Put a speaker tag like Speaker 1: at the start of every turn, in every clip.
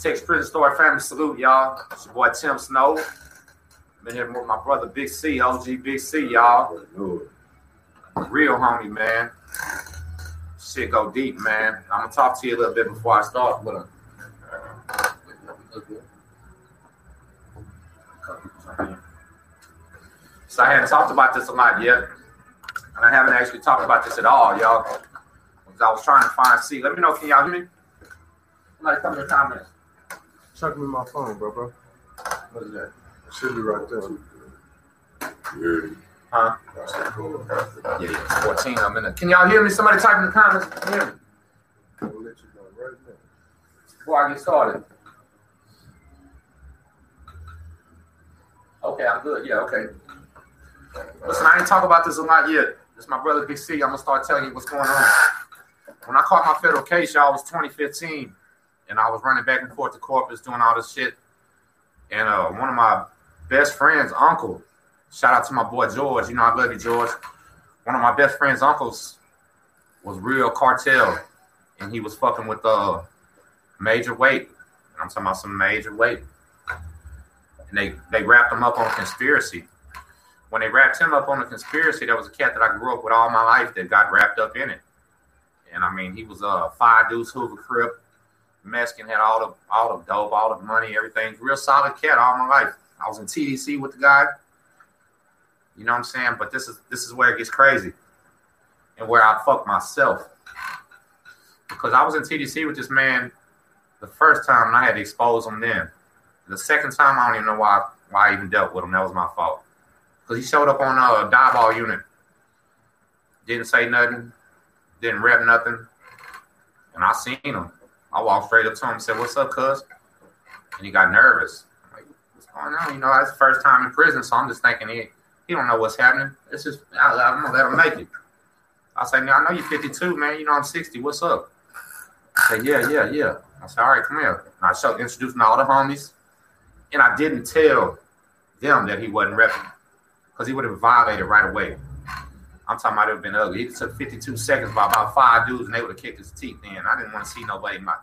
Speaker 1: Texas Prison Story family salute, y'all. It's your boy Tim Sno. Been here with my brother Big C, OG Big C, y'all. Real homie, man. Shit go deep, man. I'm gonna talk to you a little bit before I start with uh, him. So I haven't talked about this a lot yet, and I haven't actually talked about this at all, y'all. I was trying to find C. Let me know, can y'all hear me? Somebody come in the comments.
Speaker 2: Check me my phone, bro, bro.
Speaker 1: What is that?
Speaker 2: It should be right there.
Speaker 1: Huh? Yeah, yeah. 14 I'm in it. Can y'all hear me? Somebody type in the comments. Can hear me?
Speaker 2: I'll let you know right now.
Speaker 1: Before I get started. Okay, I'm good. Yeah, okay. Listen, I ain't talk about this a lot yet. It's my brother Big C. I'm gonna start telling you what's going on. When I caught my federal case, y'all, it was 2015, and I was running back and forth to Corpus doing all this shit. And uh, one of my best friends' uncle, shout out to my boy George. You know I love you, George. One of my best friends' uncles was real cartel, and he was fucking with uh major weight. I'm talking about some major weight. And they they wrapped him up on conspiracy. When they wrapped him up on the conspiracy, there was a cat that I grew up with all my life that got wrapped up in it. And I mean, he was a five deuce Hoover Crip. Mexican had all the all the dope, all the money, everything. Real solid cat all my life. I was in TDC with the guy. You know what I'm saying? But this is this is where it gets crazy, and where I fuck myself because I was in TDC with this man the first time, and I had to expose him then. The second time, I don't even know why why I even dealt with him. That was my fault because he showed up on uh, a Diboll unit, didn't say nothing, didn't rep nothing, and I seen him. I walked straight up to him and said, "What's up, cuz?" And he got nervous. I'm like, what's going on? You know, that's the first time in prison, so I'm just thinking he he don't know what's happening. It's just I, I'm gonna let him make it. I say, man, I know you're 52, man. You know I'm 60. What's up? I say, yeah, yeah, yeah. I said, all right, come here. And I showed introducing all the homies, and I didn't tell them that he wasn't repping because he would have violated right away. I'm talking about it been ugly. It took 52 seconds by about five dudes, and they would have kicked his teeth in. I didn't want to see nobody my,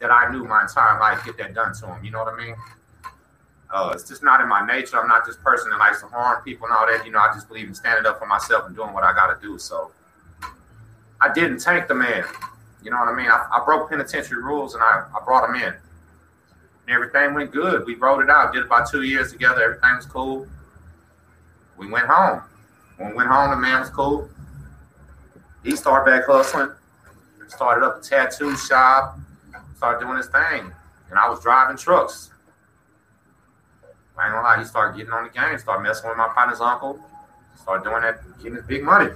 Speaker 1: that I knew my entire life get that done to him. You know what I mean? Uh, it's just not in my nature. I'm not this person that likes to harm people and all that. You know, I just believe in standing up for myself and doing what I got to do. So I didn't tank the man. You know what I mean? I, I broke penitentiary rules and I, I brought him in. And everything went good. We wrote it out. Did about two years together. Everything was cool. We went home. When we went home, the man was cool. He started back hustling. Started up a tattoo shop. Started doing his thing. And I was driving trucks. I ain't gonna lie, he started getting on the game, started messing with my partner's uncle, started doing that, getting his big money.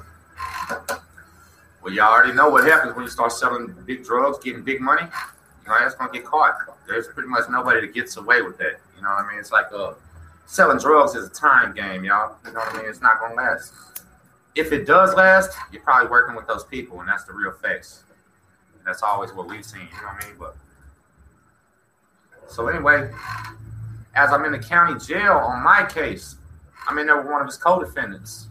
Speaker 1: Well, y'all already know what happens when you start selling big drugs, getting big money. You know, that's gonna get caught. There's pretty much nobody that gets away with that. You know what I mean? It's like uh, selling drugs is a time game, y'all. You know what I mean? It's not gonna last. If it does last, you're probably working with those people, and that's the real face. And that's always what we've seen. You know what I mean? But so anyway, as I'm in the county jail on my case, I'm in there with one of his co-defendants.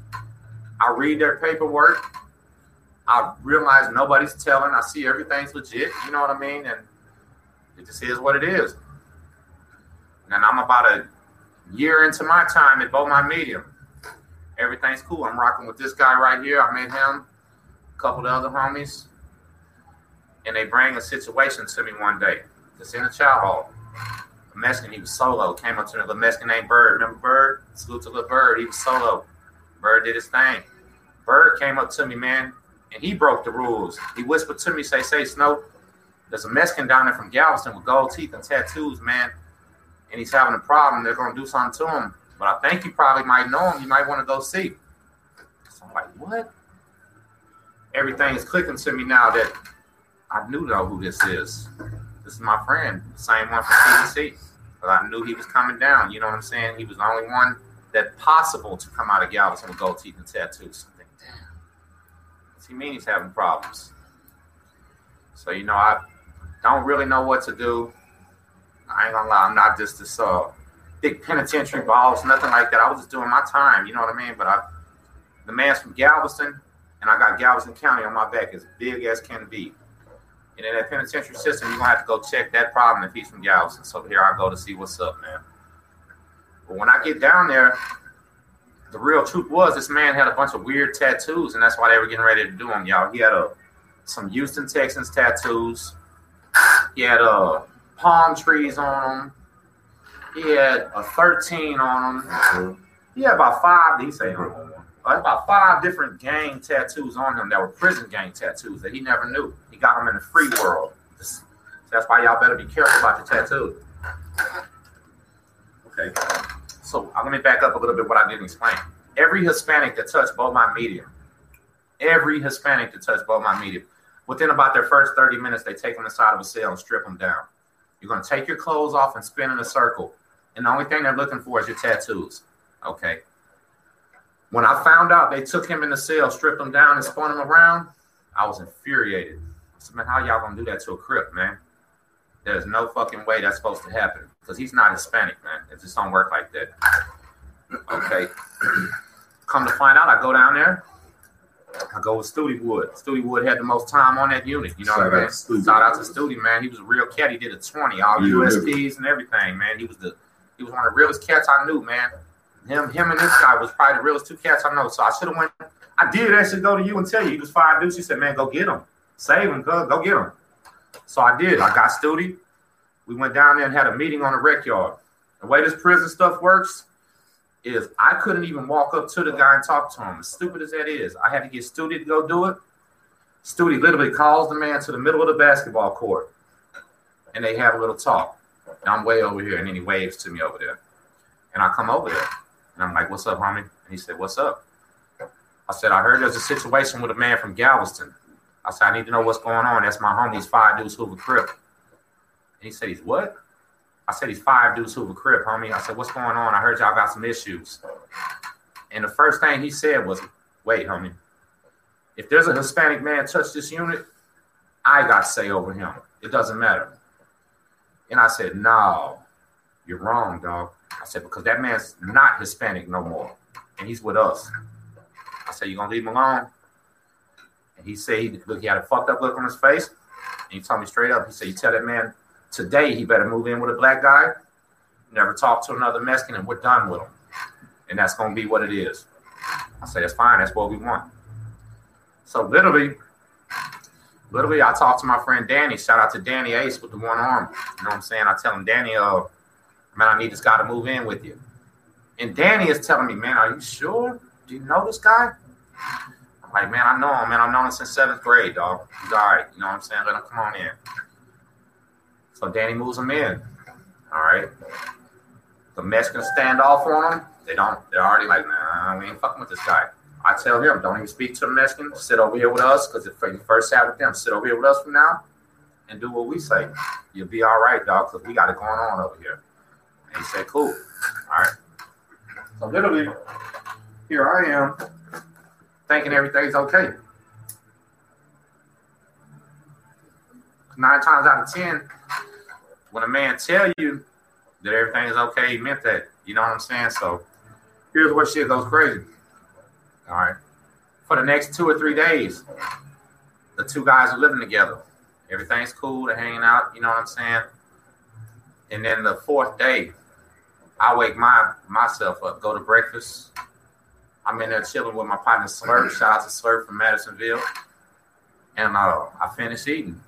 Speaker 1: I read their paperwork. I realize nobody's telling. I see everything's legit. You know what I mean? And it just is what it is. And I'm about a year into my time at Beaumont Medium. Everything's cool. I'm rocking with this guy right here. I met him, a couple of other homies. And they bring a situation to me one day. Just in the chow hall. A Mexican, he was solo. Came up to me, a Mexican named Bird. Remember Bird? Salute to little Bird. He was solo. Bird did his thing. Bird came up to me, man, and he broke the rules. He whispered to me, say, say, Sno, there's a Mexican down there from Galveston with gold teeth and tattoos, man, and he's having a problem. They're going to do something to him. But I think you probably might know him. You might want to go see. So I'm like, what? Everything is clicking to me now that I knew though who this is. this is my friend, same one from CDC. But I knew he was coming down. You know what I'm saying? He was the only one that possible to come out of Galveston with gold teeth and tattoos. I think, damn. What's he mean he's having problems? So you know, I don't really know what to do. I ain't gonna lie, I'm not just this uh big penitentiary balls, nothing like that. I was just doing my time, you know what I mean? But I the man's from Galveston, and I got Galveston County on my back as big as can be. And in that penitentiary system, you're gonna have to go check that problem if he's from Galveston. So here I go to see what's up, man. But when I get down there, the real truth was this man had a bunch of weird tattoos, and that's why they were getting ready to do him, y'all. He had a some Houston Texans tattoos. He had uh palm trees on him. He had a 13 on him. Mm-hmm. He had about five, he say on him. About five different gang tattoos on him that were prison gang tattoos that he never knew. He got them in the free world. So that's why y'all better be careful about your tattoos. Okay. So I'm gonna back up a little bit what I didn't explain. Every Hispanic that touched Beaumont Medium, every Hispanic that touched Beaumont Medium, within about their first 30 minutes, they take them inside of a cell and strip them down. You're gonna take your clothes off and spin in a circle. And the only thing they're looking for is your tattoos. Okay. When I found out they took him in the cell, stripped him down, and spun him around, I was infuriated. I said, man, how y'all gonna do that to a crip, man? There's no fucking way that's supposed to happen because he's not Hispanic, man. It just don't work like that. Okay. Come to find out, I go down there. I go with Studi Wood. Studi Wood had the most time on that unit. You know
Speaker 2: Shout
Speaker 1: what I mean?
Speaker 2: Studi.
Speaker 1: Shout out to Studi, man. He was a real cat. He did a 20, all
Speaker 2: Yeah.
Speaker 1: USPs and everything, man. He was the he was one of the realest cats I knew, man. Him, him and this guy was probably the realest two cats I know. So I should have went. I did actually go to you and tell you he was five deuce. He said, man, go get him. Save him, go, go get him. So I did. I got Studi. We went down there and had a meeting on the rec yard. The way this prison stuff works is I couldn't even walk up to the guy and talk to him. As stupid as that is, I had to get Studi to go do it. Studi literally calls the man to the middle of the basketball court, and they have a little talk. And I'm way over here, and then he waves to me over there, and I come over there, and I'm like, "What's up, homie?" And he said, "What's up?" I said, "I heard there's a situation with a man from Galveston." I said, "I need to know what's going on." That's my homie. He's five deuce who Hoover Crip. And he said, "He's what?" I said, "He's five deuce Hoover Crip, homie." I said, "What's going on?" I heard y'all got some issues. And the first thing he said was, "Wait, homie. If there's a Hispanic man touch this unit, I got say over him. It doesn't matter." And I said, "No, you're wrong, dog." I said, "Because that man's not Hispanic no more, and he's with us." I said, "You gonna leave him alone?" And he said, "Look, he had a fucked up look on his face." And he told me straight up, he said, "You tell that man today he better move in with a black guy, never talk to another Mexican, and we're done with him." And that's gonna be what it is. I say, "That's fine. That's what we want." So literally, literally, I talked to my friend Danny. Shout out to Danny Ace with the one arm. You know what I'm saying? I tell him, Danny, uh, man, I need this guy to move in with you. And Danny is telling me, man, are you sure? Do you know this guy? I'm like, man, I know him, man. I've known him since seventh grade, dog. He's all right. You know what I'm saying? Let him come on in. So Danny moves them in. All right. The Mexicans stand off on them. They don't. They're already like, nah, we ain't fucking with this guy. I tell him, don't even speak to the Mexicans. Sit over here with us, because if you first sat with them, sit over here with us from now, and do what we say. You'll be all right, dog, because we got it going on over here. And he said, cool. All right. So literally, here I am, thinking everything's okay. Nine times out of ten, when a man tell you that everything is okay, he meant that. You know what I'm saying? So here's where shit goes crazy. All right. For the next two or three days, the two guys are living together. Everything's cool. They're hanging out. You know what I'm saying? And then the fourth day, I wake my myself up, go to breakfast. I'm in there chilling with my partner Slurp. Shout out to Slurp from Madisonville. And uh, I finish eating.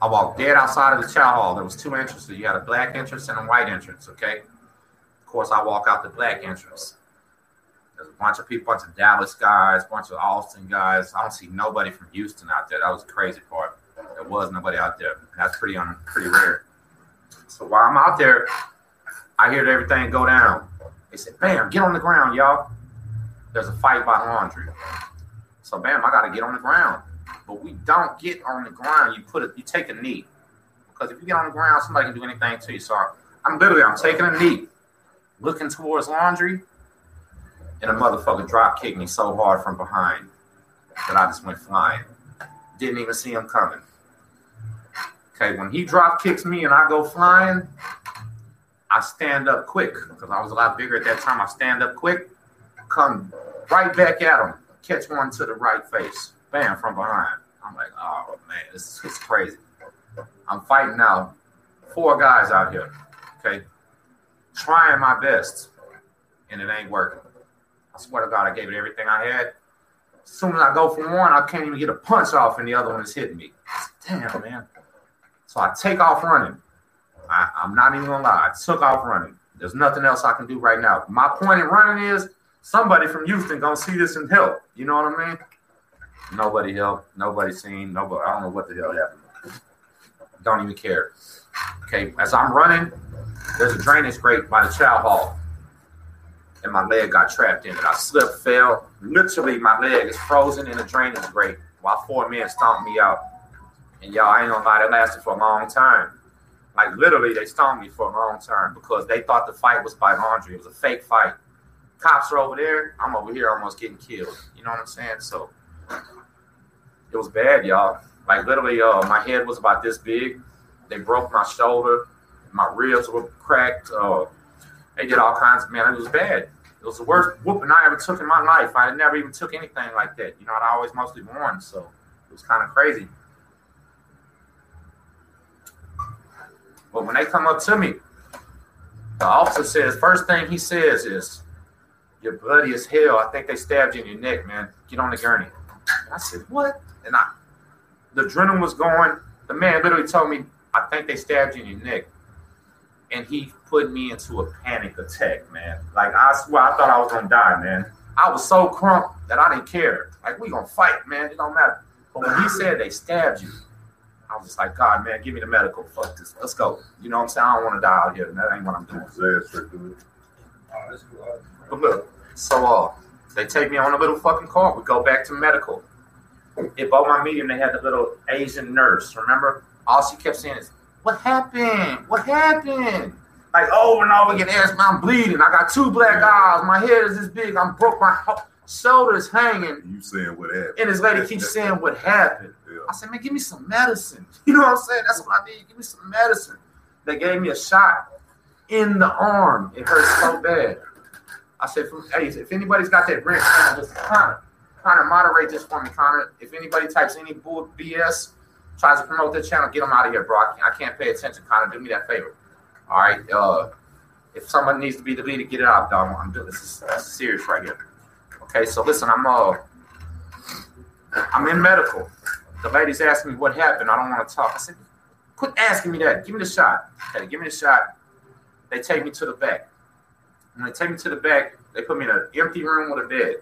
Speaker 1: I walked dead outside of the chow hall. There was two entrances. You had a black entrance and a white entrance. Okay. Of course, I walk out the black entrance. There's a bunch of people, bunch of Dallas guys, bunch of Austin guys. I don't see nobody from Houston out there. That was the crazy part. There was nobody out there. That's pretty un, pretty rare. So while I'm out there, I hear everything go down. They said, "Bam, get on the ground, y'all." There's a fight by laundry. So bam, I got to get on the ground. But we don't get on the ground. You put it, you take a knee. Because if you get on the ground, somebody can do anything to you. So I'm literally, I'm taking a knee, looking towards laundry, and a motherfucker drop kicked me so hard from behind that I just went flying. Didn't even see him coming. Okay, when he drop kicks me and I go flying, I stand up quick because I was a lot bigger at that time. I stand up quick, come right back at him, catch one to the right face, bam, from behind. I'm like, oh man, this is crazy. I'm fighting now, four guys out here, okay, trying my best, and it ain't working. I swear to God, I gave it everything I had. As soon as I go for one, I can't even get a punch off, and the other one is hitting me. Damn, man. So I take off running. I, I'm not even gonna lie. I took off running. There's nothing else I can do right now. My point in running is somebody from Houston gonna see this and help. You know what I mean? Nobody helped. Nobody seen. Nobody. I don't know what the hell happened. Don't even care. Okay. As I'm running, there's a drainage grate by the chow hall, and my leg got trapped in it. I slipped, fell. Literally, my leg is frozen in a drainage grate while four men stomped me out. And y'all, I ain't gonna lie, that lasted for a long time. Like literally, they stomped me for a long time because they thought the fight was by laundry. It was a fake fight. Cops are over there. I'm over here almost getting killed. You know what I'm saying? So it was bad, y'all. Like literally, uh, my head was about this big. They broke my shoulder. My ribs were cracked. Uh, they did all kinds. Of, man, it was bad. It was the worst whooping I ever took in my life. I never even took anything like that. You know, I always mostly won, so it was kind of crazy. But when they come up to me, the officer says, first thing he says is, You're bloody as hell. I think they stabbed you in your neck, man. Get on the gurney. I said, What? And I the adrenaline was going. The man literally told me, I think they stabbed you in your neck. And he put me into a panic attack, man. Like I swear I thought I was gonna die, man. I was so crunk that I didn't care. Like we gonna fight, man. It don't matter. But when he said they stabbed you, I was just like, God, man, give me the medical. Fuck this. Let's go. You know what I'm saying? I don't want to die out here. That ain't what I'm doing. But look, so uh, they take me on a little fucking car. We go back to medical. At my medium, they had the little Asian nurse. Remember? All she kept saying is, "What happened? What happened?" Like over and over again. Ask I'm bleeding. I got two black eyes. My head is this big. I'm broke. My shoulders hanging.
Speaker 3: You saying what happened?
Speaker 1: And this lady keeps saying what happened.
Speaker 3: Yeah.
Speaker 1: I said, man, give me some medicine. You know what I'm saying? That's what I need. Give me some medicine. They gave me a shot in the arm. It hurts so bad. I said, hey, if anybody's got that rent, just Connor, Connor, moderate this for me, Connor. If anybody types any bull BS, tries to promote this channel, get them out of here, bro. I can't pay attention, Connor. Do me that favor. All right. Uh, if someone needs to be deleted, get it out, dog. I'm doing this is, this is serious right here. Okay, so listen, I'm uh, I'm in medical. The lady's asking me what happened. I don't want to talk. I said, quit asking me that. Give me the shot. Okay, give me the shot. They take me to the back. When they take me to the back, they put me in an empty room with a bed.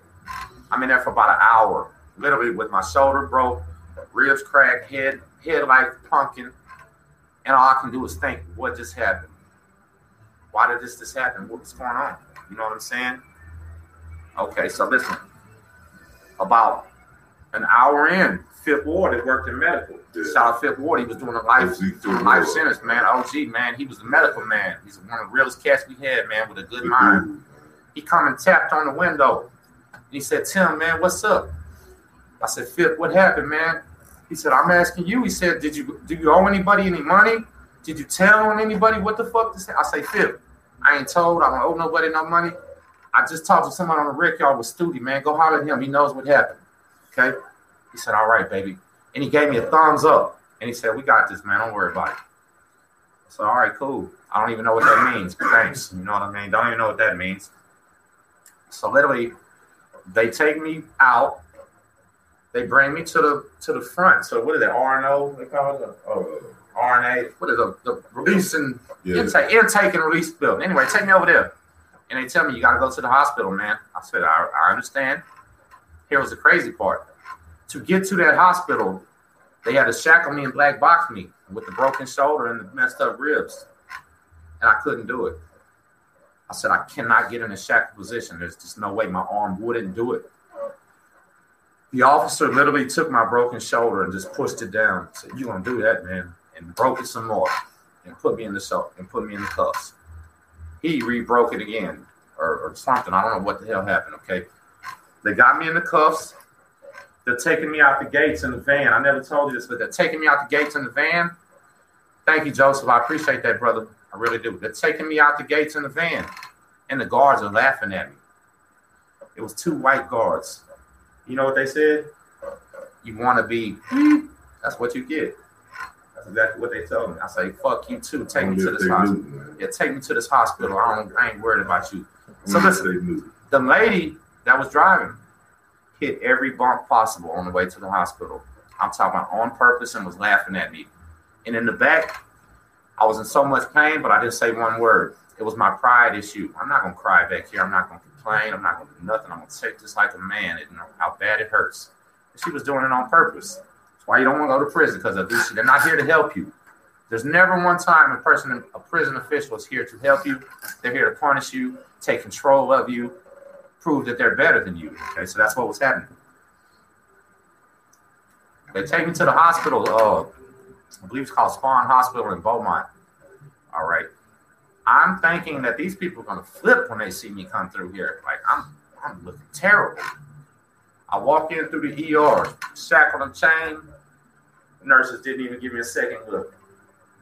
Speaker 1: I'm in there for about an hour, literally with my shoulder broke, ribs cracked, head head like pumpkin, and all I can do is think, what just happened? Why did this just happen? What's going on? You know what I'm saying? Okay, so listen. About an hour in, Fifth Ward had worked in medical.
Speaker 3: Yeah.
Speaker 1: Shout out Fifth Ward. He was doing a life,
Speaker 3: OG Fifth
Speaker 1: doing life
Speaker 3: Ward.
Speaker 1: sentence, man. OG, man. He was the medical man. He's one of the realest cats we had, man, with a good mind. He come and tapped on the window. He said, Tim, man, what's up? I said, Fifth, what happened, man? He said, I'm asking you. He said, Did you do you owe anybody any money? Did you tell on anybody what the fuck this? I say, Fifth, I ain't told. I don't owe nobody no money. I just talked to someone on the rec yard with Studi, man. Go holler at him. He knows what happened. Okay. He said, All right, baby. And he gave me a thumbs up. And he said, We got this, man. Don't worry about it. So, all right, cool. I don't even know what that means. but Thanks. You know what I mean? Don't even know what that means. So literally, they take me out. They bring me to the to the front. So what is it? RNO? They call it uh, oh, RNA. What is it? The release and
Speaker 3: Yeah.
Speaker 1: intake, intake and release building. Anyway, take me over there. And they tell me you got to go to the hospital, man. I said, I, I understand. Here was the crazy part. To get to that hospital, they had to shackle me and black box me with the broken shoulder and the messed up ribs. And I couldn't do it. I said, I cannot get in a shackled position. There's just no way my arm wouldn't do it. The officer literally took my broken shoulder and just pushed it down. Said, "You gonna do that, man?" And broke it some more, and put me in the so and put me in the cuffs. He re-broke it again, or, or something. I don't know what the hell happened. Okay, they got me in the cuffs. They're taking me out the gates in the van. I never told you this, but they're taking me out the gates in the van. Thank you, Joseph. I appreciate that, brother. I really do. They're taking me out the gates in the van, and the guards are laughing at me. It was two white guards. You know what they said? You want to be, that's what you get. That's exactly what they told me. I say, fuck you too. Take me to this hospital. Yeah, take me to this hospital. I don't. I ain't worried about you. So listen, the lady that was driving hit every bump possible on the way to the hospital. I'm talking on purpose and was laughing at me. And in the back, I was in so much pain, but I didn't say one word. It was my pride issue. I'm not gonna cry back here. I'm not gonna complain. I'm not gonna do nothing. I'm gonna take this like a man and know how bad it hurts. She was doing it on purpose. That's why you don't want to go to prison because of this. they're not here to help you. There's never one time a person, a prison official is here to help you. They're here to punish you, take control of you, prove that they're better than you. Okay, so that's what was happening. They take me to the hospital. Uh, I believe it's called Spawn Hospital in Beaumont. All right. I'm thinking that these people are gonna flip when they see me come through here. Like I'm, I'm looking terrible. I walk in through the ER, shackled and chained. The nurses didn't even give me a second look.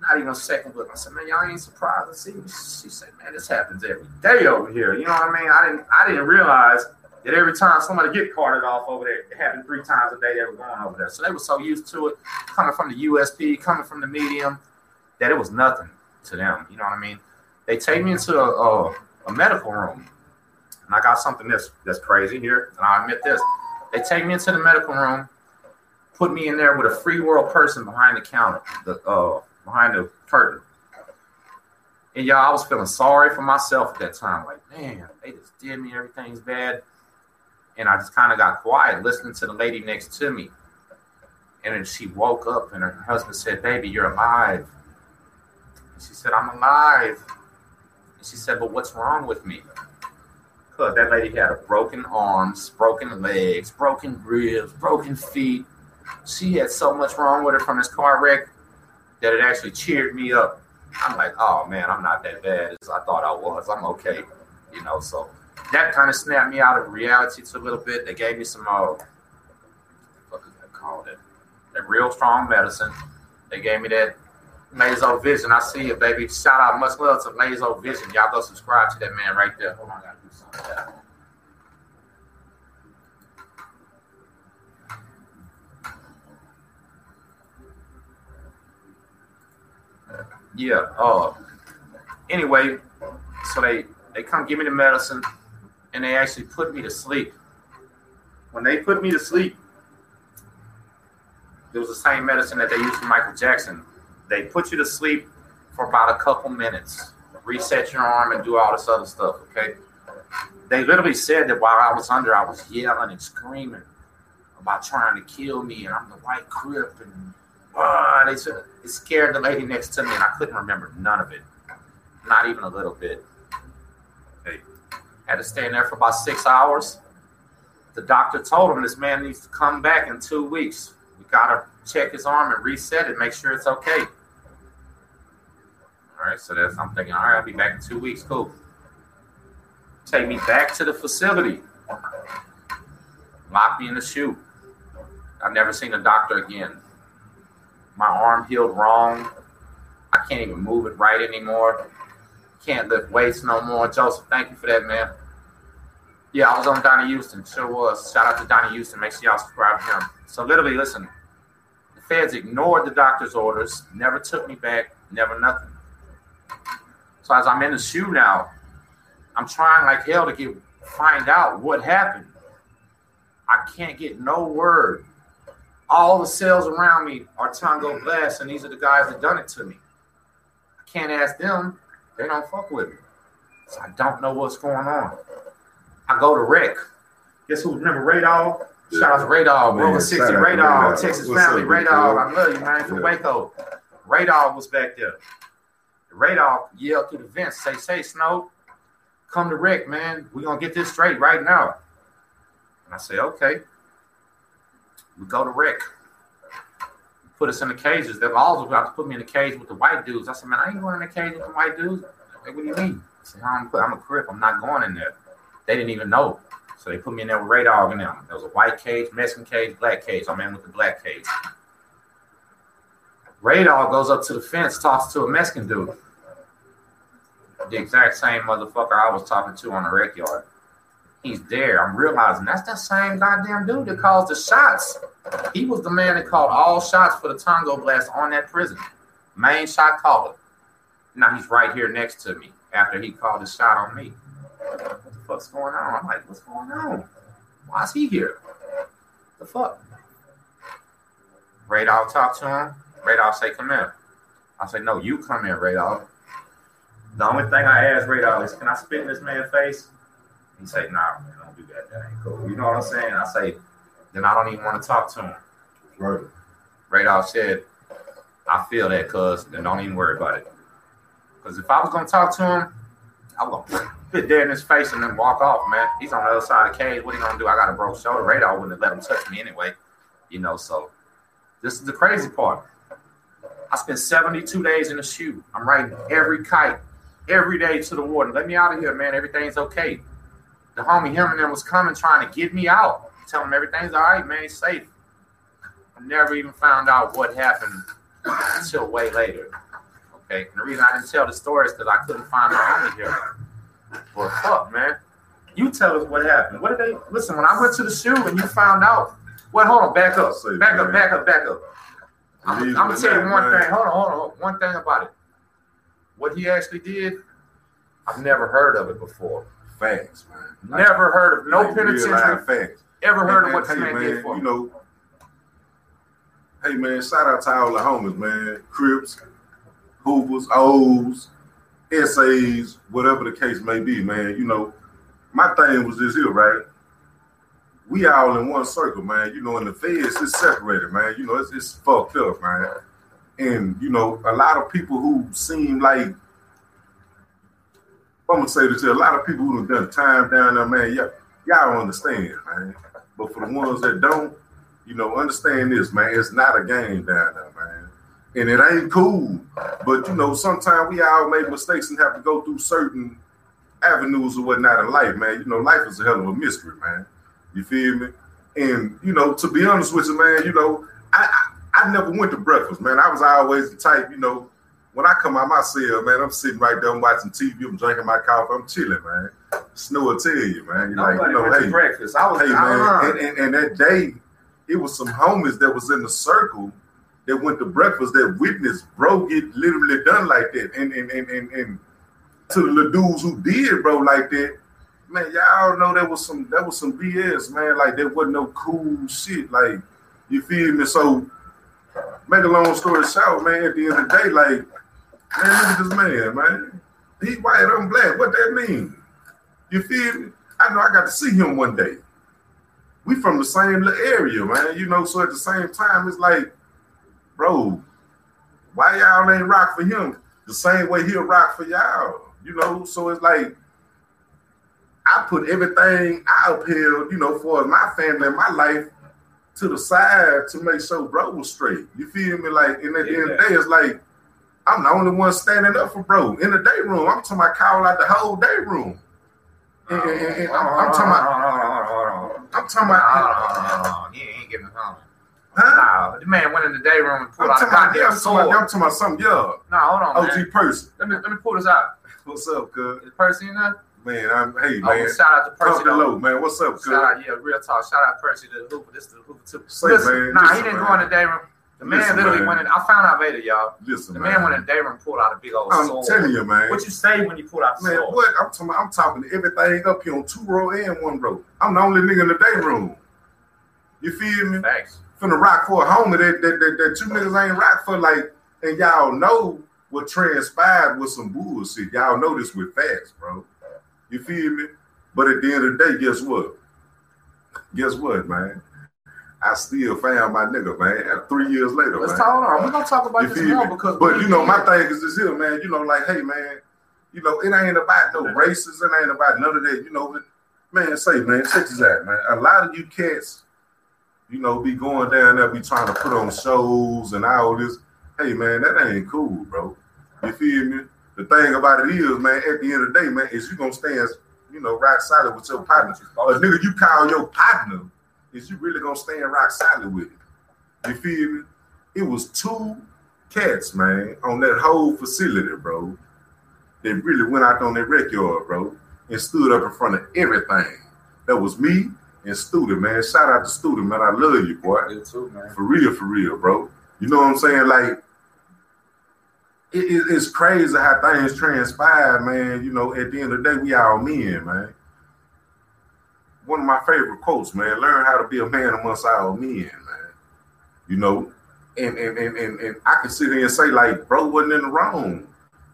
Speaker 1: Not even a second look. I said, man, y'all ain't surprised to see me. She said, man, this happens every day over here. You know what I mean? I didn't, I didn't realize that every time somebody get carted off over there, it happened three times a day they were going over there. So they were so used to it, coming from the USP, coming from the medium, that it was nothing to them. You know what I mean? They take me into a, a, a medical room, and I got something that's that's crazy here, and I admit this. They take me into the medical room, put me in there with a free world person behind the counter, the uh, behind the curtain. And y'all, I was feeling sorry for myself at that time. Like, man, they just did me. Everything's bad. And I just kind of got quiet, listening to the lady next to me. And then she woke up, and her husband said, "Baby, you're alive." And she said, "I'm alive." And she said, "But what's wrong with me?" Cause that lady had a broken arms, broken legs, broken ribs, broken feet. She had so much wrong with her from this car wreck that it actually cheered me up. I'm like, oh man, I'm not that bad as I thought I was. I'm okay, you know. So that kind of snapped me out of reality to a little bit. They gave me some, uh, what is that called? It that real strong medicine. They gave me that Lazo Vision. I see you, baby. Shout out, much love to Lazo Vision. Y'all go subscribe to that man right there. Hold on, I gotta do something. Yeah. Uh. Anyway, so they they come give me the medicine, and they actually put me to sleep. When they put me to sleep, it was the same medicine that they used for Michael Jackson. They put you to sleep for about a couple minutes, reset your arm, and do all this other stuff. Okay. They literally said that while I was under, I was yelling and screaming about trying to kill me, and I'm the white crip, and uh, they said it scared the lady next to me, and I couldn't remember none of it, not even a little bit. Hey, had to stay in there for about six hours. The doctor told him this man needs to come back in two weeks. We gotta check his arm and reset it, make sure it's okay. All right, so that's I'm thinking, all right, I'll be back in two weeks. Cool. Take me back to the facility. Lock me in the shoe. I've never seen a doctor again. My arm healed wrong. I can't even move it right anymore. Can't lift weights no more. Joseph, thank you for that, man. Yeah, I was on Donnie Houston. Sure was. Shout out to Donnie Houston. Make sure y'all subscribe to him. So literally, listen, the feds ignored the doctor's orders, never took me back, never nothing. So as I'm in the shoe now, I'm trying like hell to get find out what happened. I can't get no word. All the cells around me are Tango Blast, and these are the guys that done it to me. I can't ask them. They don't fuck with me. So I don't know what's going on. I go to rec. Guess who? Remember Radar? Shout out to
Speaker 2: Man,
Speaker 1: Rollin 60,
Speaker 2: Radar, out
Speaker 1: Ray
Speaker 2: to
Speaker 1: Dog,
Speaker 2: Ray Dog.
Speaker 1: Texas
Speaker 2: What's
Speaker 1: family,
Speaker 2: up,
Speaker 1: Ray
Speaker 2: big
Speaker 1: Dog.
Speaker 2: dog?
Speaker 1: I love you, man, from
Speaker 2: Yeah.
Speaker 1: Waco. Ray Dog was back there. Ray Dog yelled through the vents, say, say, Sno, come to rec, man. We're gonna get this straight right now. And I say, okay. We go to rec. Put us in the cages. They've always about to put me in the cage with the white dudes. I said, man, I ain't going in the cage with the white dudes. Like, what do you mean? I said, I'm, I'm a crip. I'm not going in there. They didn't even know. So they put me in there with Ray Dog and them. There was a white cage, Mexican cage, black cage. I'm in with the black cage. Ray Dog goes up to the fence, talks to a Mexican dude. The exact same motherfucker I was talking to on the rec yard. He's there. I'm realizing that's the same goddamn dude that caused the shots. He was the man that called all shots for the Tango Blast on that prison. Main shot caller. Now he's right here next to me after he called the shot on me. What the fuck's going on? I'm like, what's going on? Why is he here? The fuck? Radar talk to him. Radar say, come in. I say, no, you come in, Radar. The only thing I asked Radar is, can I spit in this man's face? He say, nah, man, don't do that. That ain't cool. You know what I'm saying? I say, then I don't even want to talk to him.
Speaker 2: Right.
Speaker 1: Radar said, I feel that, cuz, then don't even worry about it. Because if I was going to talk to him, I was going to there in his face and then walk off, man. He's on the other side of the cage. What he going to do? I got a broke shoulder. Radar wouldn't have let him touch me anyway. You know, so this is the crazy part. I spent 72 days in the shoe. I'm riding every kite every day to the warden. Let me out of here, man. Everything's okay. The homie him and them was coming trying to get me out. Tell him everything's all right, man. He's safe. I never even found out what happened until way later. Okay. And the reason I didn't tell the story is because I couldn't find my homie here. Well, fuck, man. You tell us what happened. What did they listen? When I went to the shoe and you found out, what? hold on, back up,
Speaker 2: Say,
Speaker 1: back up, back up, back up. I'm, I'm gonna tell you one
Speaker 2: man.
Speaker 1: thing. Hold on, hold on. One thing about it. What he actually did, I've never heard of it before.
Speaker 2: Facts, man.
Speaker 1: Never heard of no
Speaker 2: Like,
Speaker 1: penitentiary.
Speaker 2: facts.
Speaker 1: Ever heard of
Speaker 2: And-
Speaker 1: what
Speaker 2: hey,
Speaker 1: man did for
Speaker 2: You know, hey man, shout out to all the homies, man. Crips, Hoovers, O's, essays, whatever the case may be, man. You know, my thing was this here, right? We all in one circle, man. You know, in the feds, it's separated, man. You know, it's, it's fucked up, man. And you know, a lot of people who seem like I'm gonna say this here, a lot of people who have done time down there, man, y'all, y'all understand, man. But for the ones that don't, you know, understand this, man. It's not a game down there, man. And it ain't cool. But you know, sometimes we all make mistakes and have to go through certain avenues or whatnot in life, man. You know, life is a hell of a mystery, man. You feel me? And you know, to be honest with you, man, you know, I I, I never went to breakfast, man. I was always the type, you know, when I come out my cell, man, I'm sitting right there, I'm watching TV, I'm drinking my coffee, I'm chilling, man. Sno will tell you, man. You like, you know,
Speaker 1: went to
Speaker 2: hey,
Speaker 1: breakfast. I was
Speaker 2: hey, man. And, and, and that day, it was some homies that was in the circle that went to breakfast that witnessed bro get literally done like that. And and and and, and to the little dudes who did bro like that, man, y'all know that was some that was some BS, man. Like there wasn't no cool shit. Like you feel me? So make a long story short, man, at the end of the day, like, man, look at this man, man. He white, I'm black. What that mean? You feel me? I know I got to see him one day. We from the same little area, man. You know, so at the same time, it's like, bro, why y'all ain't rock for him the same way he'll rock for y'all? You know, so it's like I put everything I upheld, you know, for my family and my life to the side to make sure bro was straight. You feel me? Like, and at the end of the day, it's like I'm the only one standing up for bro in the day room. I'm talking about call out the whole day room. And, and- and- and I'm, I'm talking about. I'm talking about,
Speaker 1: hold on, hold on. He ain't getting home.
Speaker 2: huh?
Speaker 1: Nah, the man went in the day room and
Speaker 2: I'm
Speaker 1: pulled out a
Speaker 2: yeah,
Speaker 1: goddamn
Speaker 2: I'm talking about,
Speaker 1: sword.
Speaker 2: I'm talking about something, yeah.
Speaker 1: Nah, hold on, man.
Speaker 2: OG person.
Speaker 1: Let me let me pull this out.
Speaker 2: What's up, cuz?
Speaker 1: Is Percy in there?
Speaker 2: Man, I'm hey
Speaker 1: Oh,
Speaker 2: man.
Speaker 1: shout out to Percy. Though.
Speaker 2: man. What's up, cuz?
Speaker 1: Shout out, yeah, real talk. Shout out Percy to the Hoover. This is the Hoover too.
Speaker 2: Say,
Speaker 1: listen,
Speaker 2: man,
Speaker 1: nah, he didn't
Speaker 2: man.
Speaker 1: go in the day room. The man
Speaker 2: Listen,
Speaker 1: literally
Speaker 2: man.
Speaker 1: went in. I found out later, y'all.
Speaker 2: Listen,
Speaker 1: The
Speaker 2: man.
Speaker 1: man went in the day room and pulled out a big old
Speaker 2: I'm
Speaker 1: sword.
Speaker 2: telling you, man.
Speaker 1: What you say when you pull out the
Speaker 2: Man,
Speaker 1: sword?
Speaker 2: what? I'm talking. I'm talking everything up here on two row and one row. I'm the only nigga in the day room. You feel me?
Speaker 1: Thanks.
Speaker 2: Finna rock for a homie that that, that, that two niggas ain't rock for like, and y'all know what transpired with some bullshit. Y'all know this with facts, bro. You feel me? But at the end of the day, guess what? Guess what, man? I still found my nigga, man. Three years later,
Speaker 1: Let's
Speaker 2: man.
Speaker 1: talk on. We're gonna talk about
Speaker 2: You
Speaker 1: this
Speaker 2: me?
Speaker 1: because
Speaker 2: But you know, my thing is this here, man. You know, like, hey, man, you know, it ain't about no races. It ain't about none of that. You know, man, say, man, check this out, man. A lot of you cats, you know, be going down there, be trying to put on shows and all this. Hey man, that ain't cool, bro. You feel me? The thing about it is, man, at the end of the day, man, is you gonna stand, you know, right solid with your partner. A nigga you call your partner, is you really gonna stand rock solid with it. You feel me? It was two cats, man, on that whole facility, bro. They really went out on their rec yard, bro, and stood up in front of everything. That was me and Studi, man. Shout out to Studi, man. I love you, boy.
Speaker 1: You too, man.
Speaker 2: For real, for real, bro. You know what I'm saying? Like, it, it, it's crazy how things transpire, man. You know, at the end of the day, we all men, man. One of my favorite quotes, man. Learn how to be a man amongst all men, man. You know, and and and and, and I can sit here and say, like, bro wasn't in the wrong.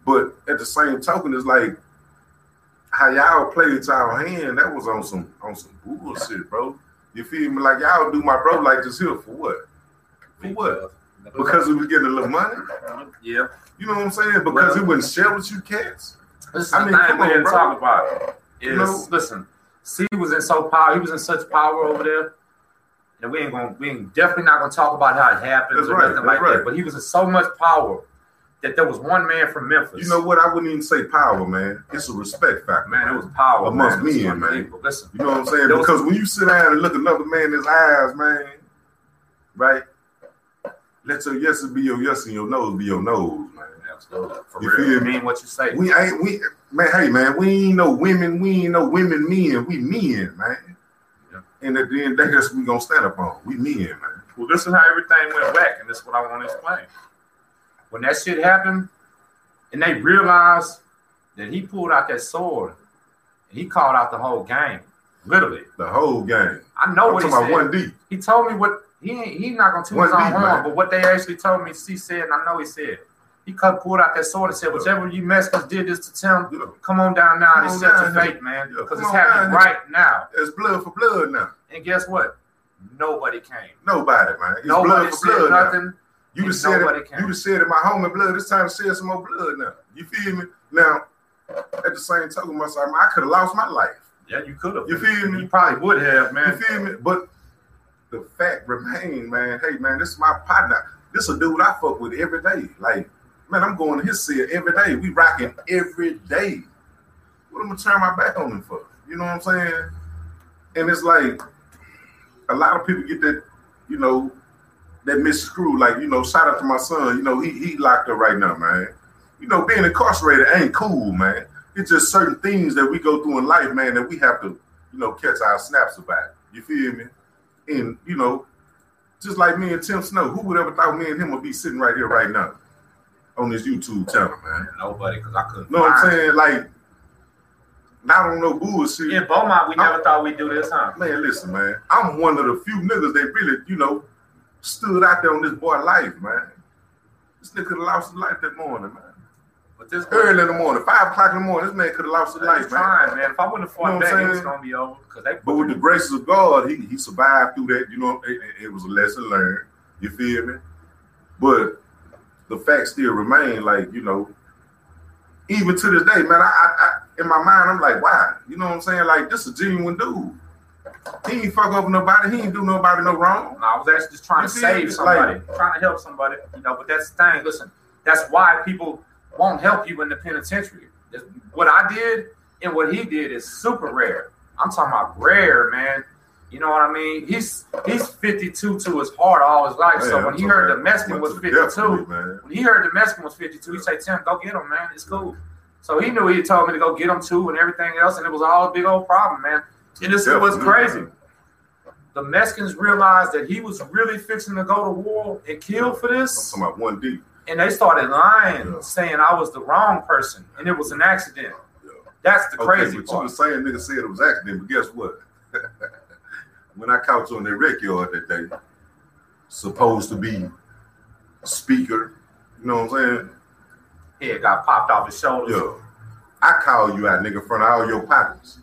Speaker 2: But at the same token, it's like how y'all played y'all hand, that was on some on some bullshit, bro. You feel me? Like y'all do my bro like this here for what? For what? Because we was getting a little money?
Speaker 1: Yeah.
Speaker 2: You know what I'm saying? Because
Speaker 1: Well-
Speaker 2: it wouldn't share with you cats. I mean, come on, bro.
Speaker 1: talk about. Is
Speaker 2: You know?
Speaker 1: listen, C was in so power. He was in such power over there. And we ain't gonna, we ain't definitely not gonna talk about how it happens
Speaker 2: That's
Speaker 1: or
Speaker 2: right,
Speaker 1: nothing like
Speaker 2: right.
Speaker 1: that. But he was in so much power that there was one man from Memphis.
Speaker 2: You know what? I wouldn't even say power, man. It's a respect factor.
Speaker 1: man, it was power
Speaker 2: Amongst
Speaker 1: man.
Speaker 2: Men, man.
Speaker 1: Listen,
Speaker 2: You know what I'm saying?
Speaker 1: Was-
Speaker 2: Because when you sit down and look another man in his eyes, man, right? Let your yeses be your yes and your nose be your nose,
Speaker 1: For
Speaker 2: You
Speaker 1: real.
Speaker 2: feel me?
Speaker 1: mean what you say.
Speaker 2: We ain't we man, hey man, we ain't no women, we ain't no women men, we men, man.
Speaker 1: Yeah.
Speaker 2: And at the end of that's what we gonna stand up on. We men, man.
Speaker 1: Well, this is how everything went back, and this is what I want to explain. When that shit happened, and they realized that he pulled out that sword, and he called out the whole game, literally.
Speaker 2: The whole game.
Speaker 1: I know
Speaker 2: I'm
Speaker 1: what he
Speaker 2: talking
Speaker 1: said.
Speaker 2: about One D.
Speaker 1: He told me what he ain't, he not gonna toot his own horn, but what they actually told me, he said, and I know he said. He cut pulled out that sword and said, "Whichever you Mexicans did this to Tim,
Speaker 2: Yeah.
Speaker 1: come on down now
Speaker 2: Come
Speaker 1: and
Speaker 2: on
Speaker 1: accept your fate, man, because
Speaker 2: come
Speaker 1: it's happening
Speaker 2: down here.
Speaker 1: right now."
Speaker 2: It's blood for blood now.
Speaker 1: And guess what? Nobody came.
Speaker 2: Nobody, man. It's
Speaker 1: Nobody
Speaker 2: blood for
Speaker 1: said
Speaker 2: blood now.
Speaker 1: nothing.
Speaker 2: You
Speaker 1: and
Speaker 2: just said
Speaker 1: nobody
Speaker 2: it.
Speaker 1: came.
Speaker 2: You just said it. My homie blood. It's time to shed some more blood now. You feel me? Now, at the same token, myself, I could have lost my life.
Speaker 1: Yeah, you could have.
Speaker 2: You feel me?
Speaker 1: You probably would have, man.
Speaker 2: You feel me? But the fact remains, man. Hey, man, this is my partner. This is a dude I fuck with every day. Like, man, I'm going to his cell every day. We rocking every day. What am I turn my back on him for? You know what I'm saying? And it's like a lot of people get that, you know, that miscrew. Like, you know, shout out to my son. You know, he he locked up right now, man. You know, being incarcerated ain't cool, man. It's just certain things that we go through in life, man, that we have to, you know, catch our snaps about. You feel me? And you know, just like me and Tim Sno, who would ever thought me and him would be sitting right here right now on this YouTube channel, man?
Speaker 1: Nobody, because I couldn't.
Speaker 2: Know what I'm saying? Like, I don't on no bullshit.
Speaker 1: In Beaumont, we never thought we'd do this, huh?
Speaker 2: Man, listen, man. I'm one of the few niggas that really, you know, stood out there on this boy life, man. This nigga could have lost his life that morning, man.
Speaker 1: But this
Speaker 2: Early in the morning, five o'clock in the morning, this man could have lost his life,
Speaker 1: was
Speaker 2: man.
Speaker 1: trying, man. If I wouldn't have fought
Speaker 2: You know
Speaker 1: back, it was gonna be over. Because they
Speaker 2: But with the graces of God, he, he survived through that. You know, it, it- it was a lesson learned. You feel me? But the facts still remain, like you know, even to this day, man. I, I, I in my mind, I'm like, why? You know what I'm saying? Like, this is a genuine dude. He ain't fuck up nobody. He ain't do nobody no wrong.
Speaker 1: No, I was actually just trying
Speaker 2: You
Speaker 1: to save somebody, trying to help somebody, you know. But that's the thing. Listen, that's why people won't help you in the penitentiary. What I did and what he did is super rare. I'm talking about rare, man. You know what I mean? He's he's 52 to his heart all his life. so when he heard the Mexican was 52,
Speaker 2: man.
Speaker 1: when he heard the Mexican was 52, he said, Tim, go get him, man. It's cool. So he knew he told me to go get him too and everything else, and it was all a big old problem, man. And this
Speaker 2: Definitely,
Speaker 1: crazy. The Mexicans realized that he was really fixing to go to war and kill for this.
Speaker 2: I'm talking about one deep.
Speaker 1: and they started lying,
Speaker 2: Yeah.
Speaker 1: saying I was the wrong person and it was an accident.
Speaker 2: Yeah.
Speaker 1: That's the
Speaker 2: Okay,
Speaker 1: crazy
Speaker 2: but you
Speaker 1: part.
Speaker 2: the same nigga said it was accident, but guess what? when I caught you on the rec yard that day, supposed to be speaker, you know what I'm saying?
Speaker 1: Head got popped off his shoulders.
Speaker 2: Yo, I call you out, nigga, in front of all your partners.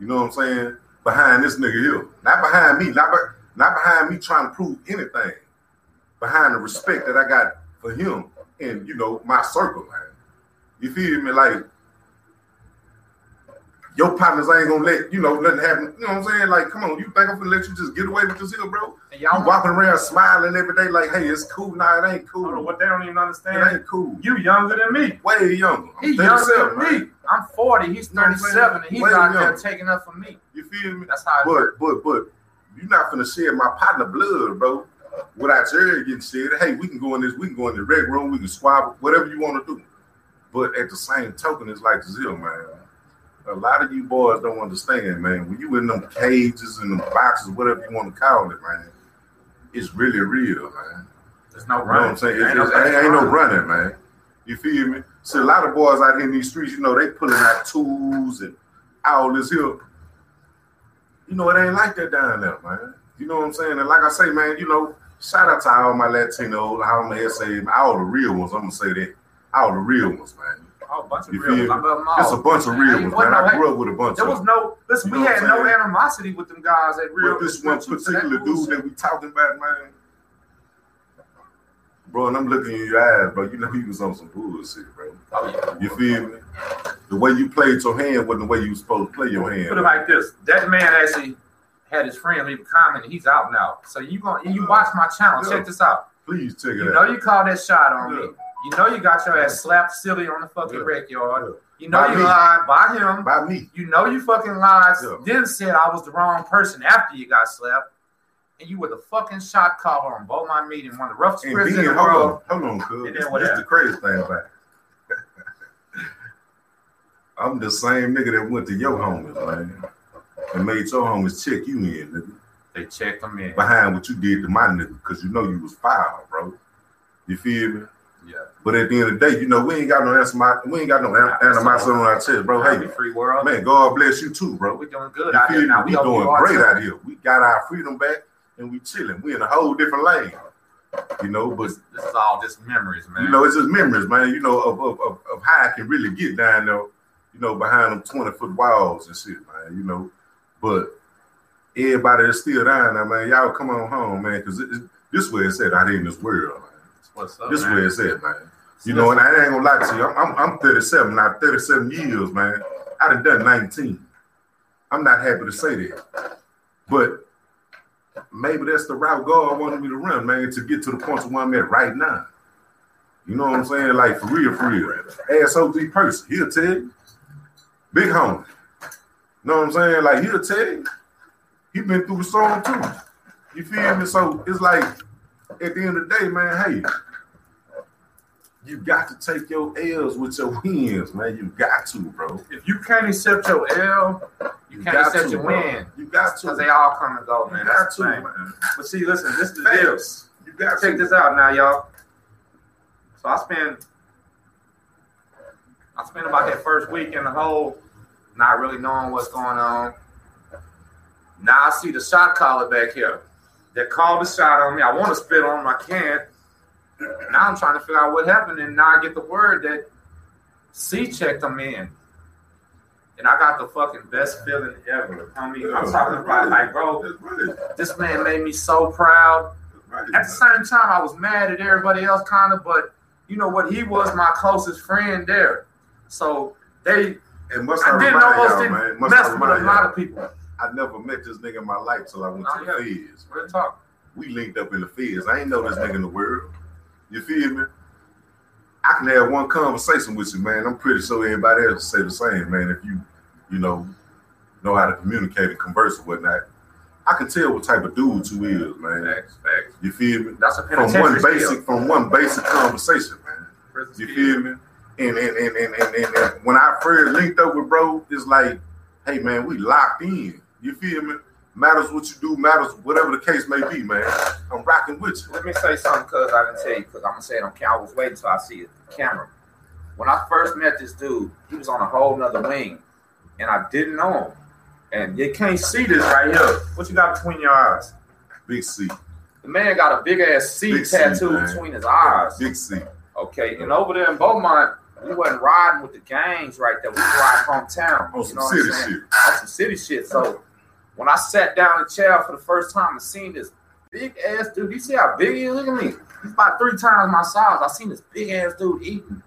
Speaker 2: You know what I'm saying? Behind this nigga here. Not behind me, not, be, not behind me trying to prove anything. Behind the respect that I got for him and, you know, my circle, man. You feel me? Like, your partners ain't gonna let you know nothing happen. You know what I'm saying? Like, come on, you think I'm gonna let you just get away with this here, bro?
Speaker 1: And
Speaker 2: You
Speaker 1: y'all
Speaker 2: walking around smiling every day, like, hey, it's cool. Nah, it ain't cool.
Speaker 3: what they don't even
Speaker 2: It
Speaker 3: understand.
Speaker 2: ain't cool.
Speaker 3: You younger than me.
Speaker 2: Way younger. I'm
Speaker 1: He's younger than me. I'm 40. He's
Speaker 2: You know what I'm saying?
Speaker 1: 37, and he's
Speaker 2: Way
Speaker 1: out there taking up for me.
Speaker 2: You feel me?
Speaker 1: That's how it works.
Speaker 2: But but but you're not gonna share my partner blood, bro. Without your getting shared. Hey, we can go in this, we can go in the red room, we can swap, whatever you want to do. But at the same token, it's like Zil, man. A lot of you boys don't understand, man. When you in them cages and them boxes, whatever you want to call it, man, it's really real, man.
Speaker 1: There's no running.
Speaker 2: You know what I'm saying?
Speaker 1: Ain't
Speaker 2: It's,
Speaker 1: no
Speaker 2: ain't, ain't no running, man. You feel me? See, a lot of boys out here in these streets, you know, they pulling out tools and all this here. You know, it ain't like that down there, man. You know what I'm saying? And like I say, man, you know, shout out to all my Latinos, all my SA, all the real ones. I'm gonna say that. All the real ones, man.
Speaker 1: Oh, a bunch of
Speaker 2: You
Speaker 1: real ones. I
Speaker 2: me?
Speaker 1: love them all.
Speaker 2: It's a bunch of real ones, man.
Speaker 1: no
Speaker 2: I grew up with a bunch
Speaker 1: There
Speaker 2: of
Speaker 1: was
Speaker 2: them.
Speaker 1: no listen.
Speaker 2: You
Speaker 1: We had no animosity with them guys at real.
Speaker 2: But this one particular
Speaker 1: that
Speaker 2: dude that we talking about, man. Bro, and I'm looking in your eyes, bro. You know he was on some bullshit, bro.
Speaker 1: Oh, yeah.
Speaker 2: You feel me? The way you played your hand wasn't the way you was supposed to play your hand.
Speaker 1: Put it like this: that man actually had his friend leave a comment. He's out now. So you going you watch my channel.
Speaker 2: Yeah.
Speaker 1: Check this out.
Speaker 2: Please check it
Speaker 1: You know you called that shot on
Speaker 2: Yeah.
Speaker 1: me. You know you got your ass slapped silly on the fucking
Speaker 2: Yeah.
Speaker 1: rec yard.
Speaker 2: Yeah.
Speaker 1: You know
Speaker 2: By
Speaker 1: you
Speaker 2: me.
Speaker 1: lied by him.
Speaker 2: By me.
Speaker 1: You know you fucking lied.
Speaker 2: Yeah.
Speaker 1: Then said I was the wrong person after you got slapped. And you were the fucking shot caller on both my meeting, one of the roughest
Speaker 2: And
Speaker 1: prisons in the
Speaker 2: hold
Speaker 1: world.
Speaker 2: on, hold on, cuz. This,
Speaker 1: what
Speaker 2: the crazy thing about it. I'm the same nigga that went to your homies, man. And made your homies check you in, nigga.
Speaker 1: They checked them in.
Speaker 2: Behind what you did to my nigga, because you know you was foul, bro. You feel me? But at the end of the day, you know, we ain't got no animosity, we ain't got no an- animosity on our chest, bro. Hey,
Speaker 1: free world.
Speaker 2: man, God bless you too, bro.
Speaker 1: We're doing good
Speaker 2: You
Speaker 1: out here now.
Speaker 2: We
Speaker 1: We
Speaker 2: doing great out here. We got our freedom back and we chilling. We in a whole different lane. You know, but
Speaker 1: This, this is all just memories, man.
Speaker 2: you know, it's just memories, man. You know, of, of, of, of how I can really get down there, you know, behind them 20 foot walls and shit, man. You know, but everybody that's still down there, man, y'all come on home, man, because this way it's at out here in this world, man.
Speaker 1: What's up,
Speaker 2: This
Speaker 1: man?
Speaker 2: way it's at, man. You know, and I ain't gonna lie to you. I'm, I'm, I'm 37 now, 37 years, man. I done done 19. I'm not happy to say that. But maybe that's the route God wanted me to run, man, to get to the point where I'm at right now. You know what I'm saying? Like for real, for real. ASOD person, he'll tell you. Big homie. Know what I'm saying? Like he'll tell you. He been through the storm too. You feel me? So it's like at the end of the day, man, hey, you got to take your L's with your wins, man. You got to, bro.
Speaker 1: If you can't accept your L, you can't accept
Speaker 2: to,
Speaker 1: your
Speaker 2: bro.
Speaker 1: win.
Speaker 2: You got to.
Speaker 1: Because they all come and go,
Speaker 2: you
Speaker 1: man.
Speaker 2: got
Speaker 1: That's
Speaker 2: to,
Speaker 1: the thing.
Speaker 2: man.
Speaker 1: But see, listen, this is the deal.
Speaker 2: You got to.
Speaker 1: Check
Speaker 2: to.
Speaker 1: this out now, y'all. So I spent I spent about that first week in the hole, not really knowing what's going on. Now I see the shot caller back here. They called the shot on me. I want to spit on him, I can't. Now I'm trying to figure out what happened, and now I get the word that C checked him in. And I got the fucking best feeling ever. I mean, I'm talking about like, bro, this man made me so proud. At the same time, I was mad at everybody else, kind of, but you know what? He was my closest friend there. So they,
Speaker 2: And must I,
Speaker 1: I didn't almost didn't
Speaker 2: must I
Speaker 1: mess with a lot of people.
Speaker 2: I never met this nigga in my life till I went
Speaker 1: Oh,
Speaker 2: to the
Speaker 1: yeah.
Speaker 2: feds.
Speaker 1: Real talk.
Speaker 2: We linked up in the feds. I ain't know this nigga in the world. You feel me? I can have one conversation with you, man. I'm pretty sure everybody else say the same, man. If you, you know, know how to communicate and converse and whatnot, I can tell what type of dude you is, man.
Speaker 1: Facts, facts.
Speaker 2: You feel me?
Speaker 1: That's a
Speaker 2: From one basic, from one basic conversation, man. You feel me? And and, and, and, and, and, and when I first linked up with bro, it's like, hey man, we locked in. You feel me? Matters what you do, matters whatever the case may be, man. I'm rocking with you.
Speaker 1: Let me say something, cuz I didn't tell you, because I'm gonna say it on camera. I was waiting till I see it, the camera. When I first met this dude, he was on a whole nother wing, and I didn't know him. And you can't see this right here. What you got between your eyes?
Speaker 2: Big C,
Speaker 1: The man got a big ass C
Speaker 2: Big
Speaker 1: tattoo
Speaker 2: man.
Speaker 1: between his eyes.
Speaker 2: Big C.
Speaker 1: Okay, and over there in Beaumont, we wasn't riding with the gangs right there. We was riding hometown.
Speaker 2: On
Speaker 1: you
Speaker 2: some
Speaker 1: know what
Speaker 2: city
Speaker 1: I'm
Speaker 2: shit.
Speaker 1: On some city shit. So when I sat down in the chair for the first time and seen this big ass dude, you see how big he is? Look at me. He's about three times my size. I seen this big ass dude eating,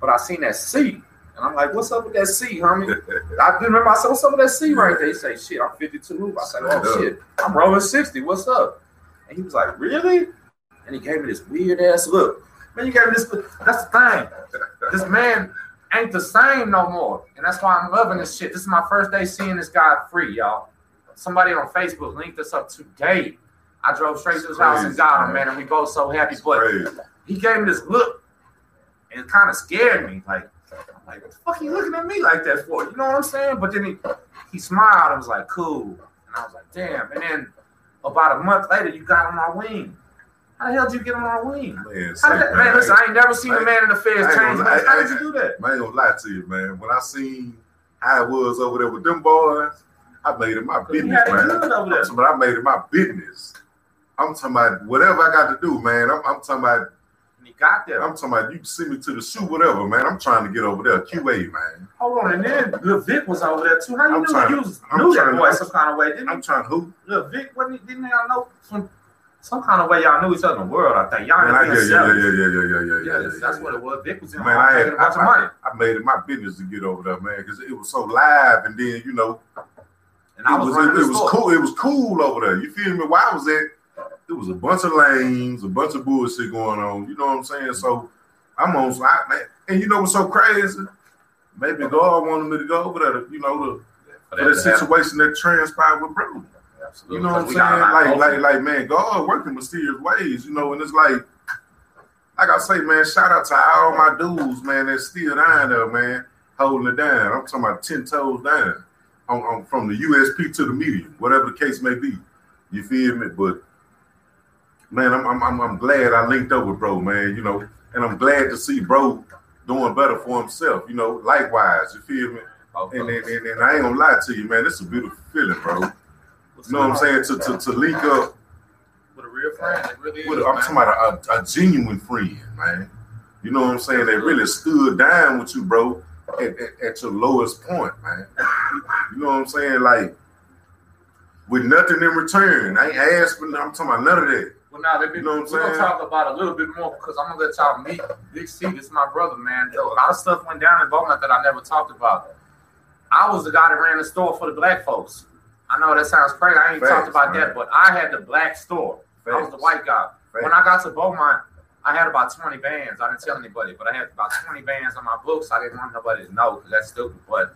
Speaker 1: but I seen that seat. And I'm like, what's up with that C, homie? I remember I said, what's up with that C right there? He say, shit, I'm 52. I said, oh shit, I'm rolling 60. What's up? And he was like, really? And he gave me this weird ass look. Man, you gave me this. That's the thing. This man ain't the same no more. And that's why I'm loving this shit. This is my first day seeing this guy free, y'all. Somebody on Facebook linked us up today. I drove straight to his house and got him, man, and we both so happy. But he gave me this look and it kind of scared me. Like, I'm like, what the fuck are you looking at me like that for? You know what I'm saying? But then he he smiled and was like, cool. And I was like, damn. And then about a month later, you got on my wing. How the hell did you get on my wing? Man, that, man, listen, I ain't never seen a man in the feds change. Man. How did you do that?
Speaker 2: Man, I ain't gonna lie to you, man. When I seen how it was over there with them boys, I made it my business, man. But I made it my business. I'm talking about whatever I got to do, man. I'm, I'm talking about
Speaker 1: got there.
Speaker 2: I'm talking about you send me to the SHU, whatever, man. I'm trying to get over there, QA, man.
Speaker 1: Hold on, and then Lil Vic was over there too. How you I'm knew trying, you was, knew that boy some kind of way, didn't
Speaker 2: I'm trying to who?
Speaker 1: Lil Vic, wasn't he, didn't y'all know some some kind of way y'all knew each other in the world? I think y'all
Speaker 2: man, I, yeah, yeah, yeah, yeah, yeah, yeah, yeah,
Speaker 1: yeah, yeah, That's what it was. Vic was in
Speaker 2: man, I had a bunch of money. I made it my business to get over there, man, because it was so live, and then you know. And I was, it was, it was cool. It was cool over there. You feel me? Where I was at, it was a bunch of lanes, a bunch of bullshit going on. You know what I'm saying? So I'm on slide, man. And you know what's so crazy? Maybe God wanted me to go over there, you know, the, that situation that transpired with Brody. Absolutely. You know what I'm saying? Like, like, like, man, God working mysterious ways, you know, and it's like, like I say, man, shout out to all my dudes, man, that's still down there, man, holding it down. I'm talking about 10 toes down on, on from the USP to the media, whatever the case may be. You feel me? But man, I'm I'm I'm glad I linked up with bro, man. You know, and I'm glad to see bro doing better for himself. You know, likewise, you feel me? Okay. And, and, and, and, I ain't gonna lie to you, man. It's a beautiful feeling, bro. you know what I'm saying? To, to to link up
Speaker 1: with a real friend, really
Speaker 2: is, I'm talking about a, a, genuine friend, man. You know what I'm saying? They really stood down with you, bro, at, at, at your lowest point, man. You know what I'm saying? Like with nothing in return. I ain't asking. I'm talking about none of that.
Speaker 1: Well, now me, you know what we're gonna talk about a little bit more because I'm gonna let y'all meet Big C. This is my brother, man. A lot of stuff went down in Beaumont that I never talked about. I was the guy that ran the store for the black folks. I know that sounds crazy. I ain't Facts, talked about man. that, but I had the black store. Facts. I was the white guy. Facts. When I got to Beaumont, I had about 20 bands. I didn't tell anybody, but I had about 20 bands on my books. I didn't want nobody to know because that's stupid. But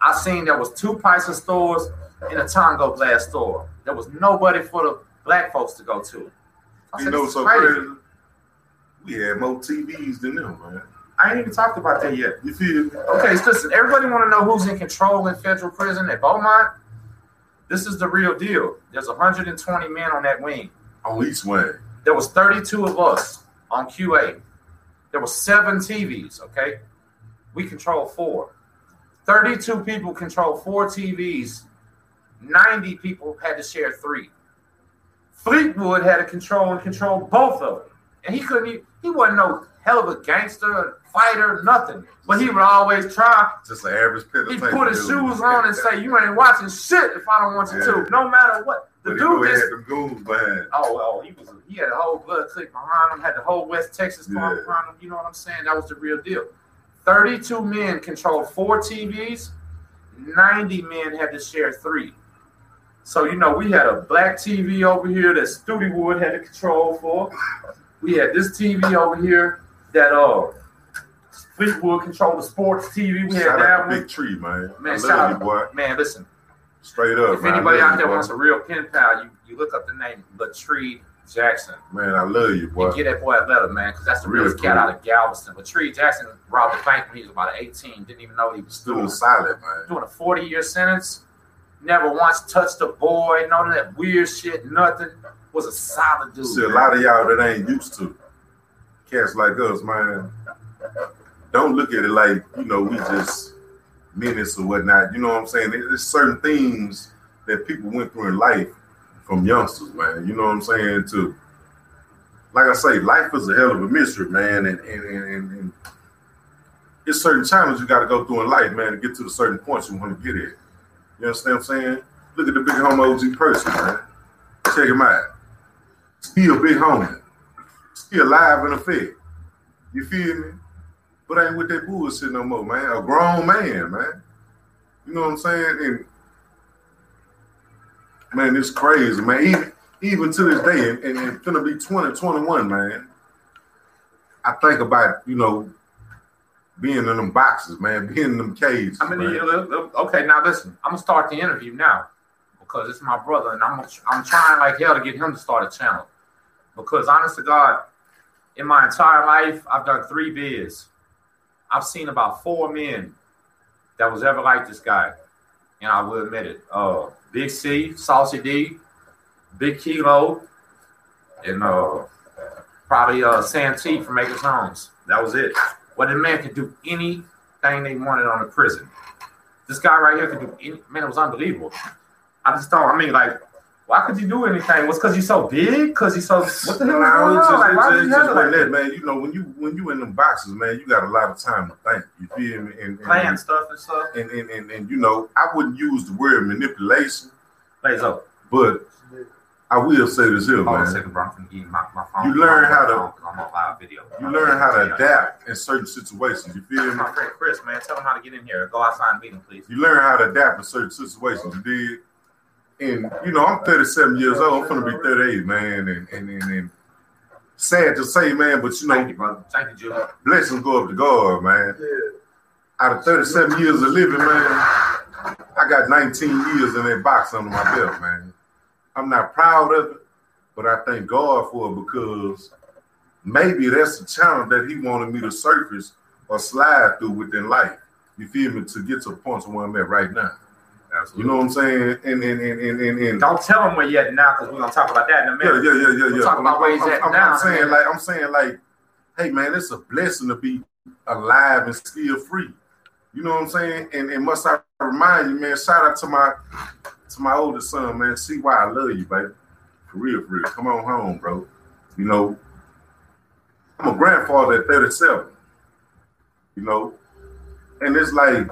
Speaker 1: I seen there was two Pison stores and a Tango Blast store. There was nobody for the black folks to go to.
Speaker 2: I you know, so crazy. We had more TVs than them, man.
Speaker 1: I ain't even talked about that yet.
Speaker 2: You feel?
Speaker 1: Okay, so listen. Everybody want to know who's in control in federal prison at Beaumont. This is the real deal. There's 120 men on that wing.
Speaker 2: On each wing.
Speaker 1: There was 32 of us on QA. There were seven TVs. Okay, we control four. 32 people control four TVs. 90 people had to share three. Fleetwood had to control and control both of them. And he couldn't even, he wasn't no hell of a gangster, fighter, nothing. But he would always try.
Speaker 2: Just an average pit.
Speaker 1: He put his shoes on and say, You ain't watching shit if I don't want you yeah. to, no matter what. The but dude
Speaker 2: just, had them goons behind.
Speaker 1: Oh, oh, he was he had a whole blood clique behind him, had the whole West Texas yeah. behind him. You know what I'm saying? That was the real deal. 32 men controlled four TVs, 90 men had to share three. So, you know, we had a black TV over here that Studi Wood had the control for. We had this TV over here that uh Fleetwood controlled the sports TV. We
Speaker 2: shout had that Big Tree, man. Man, I shout out, boy.
Speaker 1: Man, listen.
Speaker 2: Straight up.
Speaker 1: If man, anybody out there wants a real pen pal, you, you look up the name Latree Jackson.
Speaker 2: Man, I love you, boy.
Speaker 1: And get that boy a letter, man, because that's the realest cat out of Galveston. Latree Jackson robbed the bank when he was about 18. Didn't even know he was still
Speaker 2: doing silent, man.
Speaker 1: Doing a 40 year sentence never once touched a boy, none of that weird shit, nothing. Was a solid dude.
Speaker 2: See, a lot of y'all that ain't used to cats like us, man. Don't look at it like you know we just menace or whatnot. You know what I'm saying? There's certain things that people went through in life from youngsters, man. You know what I'm saying? To like I say, life is a hell of a mystery, man, and and and, and it's certain challenges you got to go through in life, man, to get to the certain points you want to get at. You understand what I'm saying? Look at the big homo OG person, man. Check him out. Still big homie. Still alive and effect. You feel me? But I ain't with that bullshit no more, man. A grown man, man. You know what I'm saying? And man, it's crazy, man. Even even to this day, and, and it's gonna be 2021, man. I think about, you know, being in them boxes, man, being in them cages.
Speaker 1: I mean,
Speaker 2: man.
Speaker 1: yeah, look, look, okay, now listen, I'm gonna start the interview now because it's my brother, and I'm I'm trying like hell to get him to start a channel because honest to God, in my entire life, I've done three bids. I've seen about four men that was ever like this guy, and I will admit it. Uh, Big C, Saucy D, Big Kilo, and uh, probably uh, Santee from Makers Homes. That was it. Well, the man could do anything they wanted on the prison. This guy right here could do any, man, it was unbelievable. I just don't, I mean, like, why could you do anything? Was because he's so big? Because he's so, what the hell going
Speaker 2: it's just,
Speaker 1: Like, why
Speaker 2: just, it's just like
Speaker 1: like
Speaker 2: that, man. You know, when you when you in them boxes, man, you got a lot of time to think. You feel me? And, and,
Speaker 1: Playing stuff and stuff.
Speaker 2: and, and, and, and you know, I wouldn't use the word manipulation,
Speaker 1: Plays up.
Speaker 2: but I will say this here,
Speaker 1: Hold
Speaker 2: man.
Speaker 1: second, bro. I'm gonna give you my, my phone.
Speaker 2: You learn how to-
Speaker 1: I'm on live video.
Speaker 2: You learn how to adapt in certain situations. You feel me?
Speaker 1: My friend Chris, man, tell him how to get in here. Go outside and meet him, please.
Speaker 2: You learn how to adapt in certain situations. You did. And you know, I'm 37 years old. I'm gonna be 38, man. And and, and, and sad to say, man, but you
Speaker 1: Thank
Speaker 2: know,
Speaker 1: you, brother. Thank you, Julie.
Speaker 2: blessings go up to God, man. Out of 37 years of living, man, I got 19 years in that box under my belt, man. I'm not proud of it, but I thank God for it because maybe that's the challenge that He wanted me to surface or slide through within life. You feel me? To get to the point where I'm at right now. You know what I'm saying? And and and and and, and
Speaker 1: Don't tell them where you at now, because we're gonna talk about that in a
Speaker 2: yeah,
Speaker 1: minute.
Speaker 2: yeah, yeah, yeah,
Speaker 1: We'll
Speaker 2: yeah.
Speaker 1: talk about where he's
Speaker 2: I'm,
Speaker 1: at
Speaker 2: I'm,
Speaker 1: now,
Speaker 2: I'm saying
Speaker 1: man.
Speaker 2: like I'm saying like, hey man, it's a blessing to be alive and still free. You know what I'm saying? And and must I remind you, man, shout out to my to my oldest son, man. See why I love you, baby. For real, for real. Come on home, bro. You know, I'm a grandfather at 37. You know, and it's like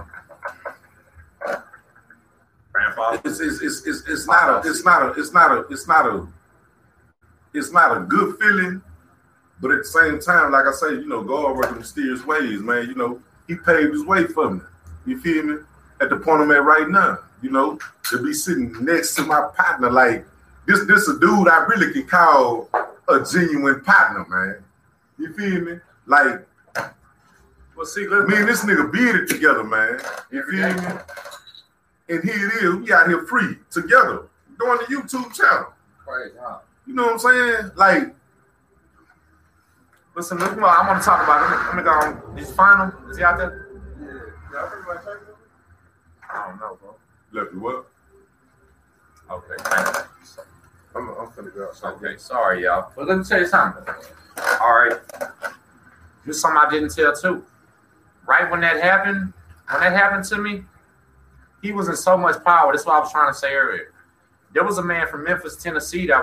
Speaker 1: Grandfather.
Speaker 2: it's it's it's it's, it's not a it's not a it's not a it's not a it's not a good feeling, but at the same time, like I say, you know, God working mysterious ways, man. You know, He paved His way for me. You feel me? At the point I'm at right now, you know, to be sitting next to my partner, like this, this a dude I really can call a genuine partner, man. You feel me? Like
Speaker 1: Well, see,
Speaker 2: me and this nigga beat it together, man. You feel me? And here it is, we out here free together, doing the YouTube channel.
Speaker 1: Praise God.
Speaker 2: You know what I'm saying? Like,
Speaker 1: Listen, look, well, I want to talk about it. Let me, let me go on. Did you find him? Is he out there? I don't know, bro.
Speaker 2: left you what?
Speaker 1: Okay, thank.
Speaker 2: I'm, I'm finna go outside.
Speaker 1: Okay, sorry, y'all. But let me tell you something. All right. Here's something I didn't tell too. Right when that happened, when that happened to me, he was in so much power. That's what I was trying to say earlier. There was a man from Memphis, Tennessee that was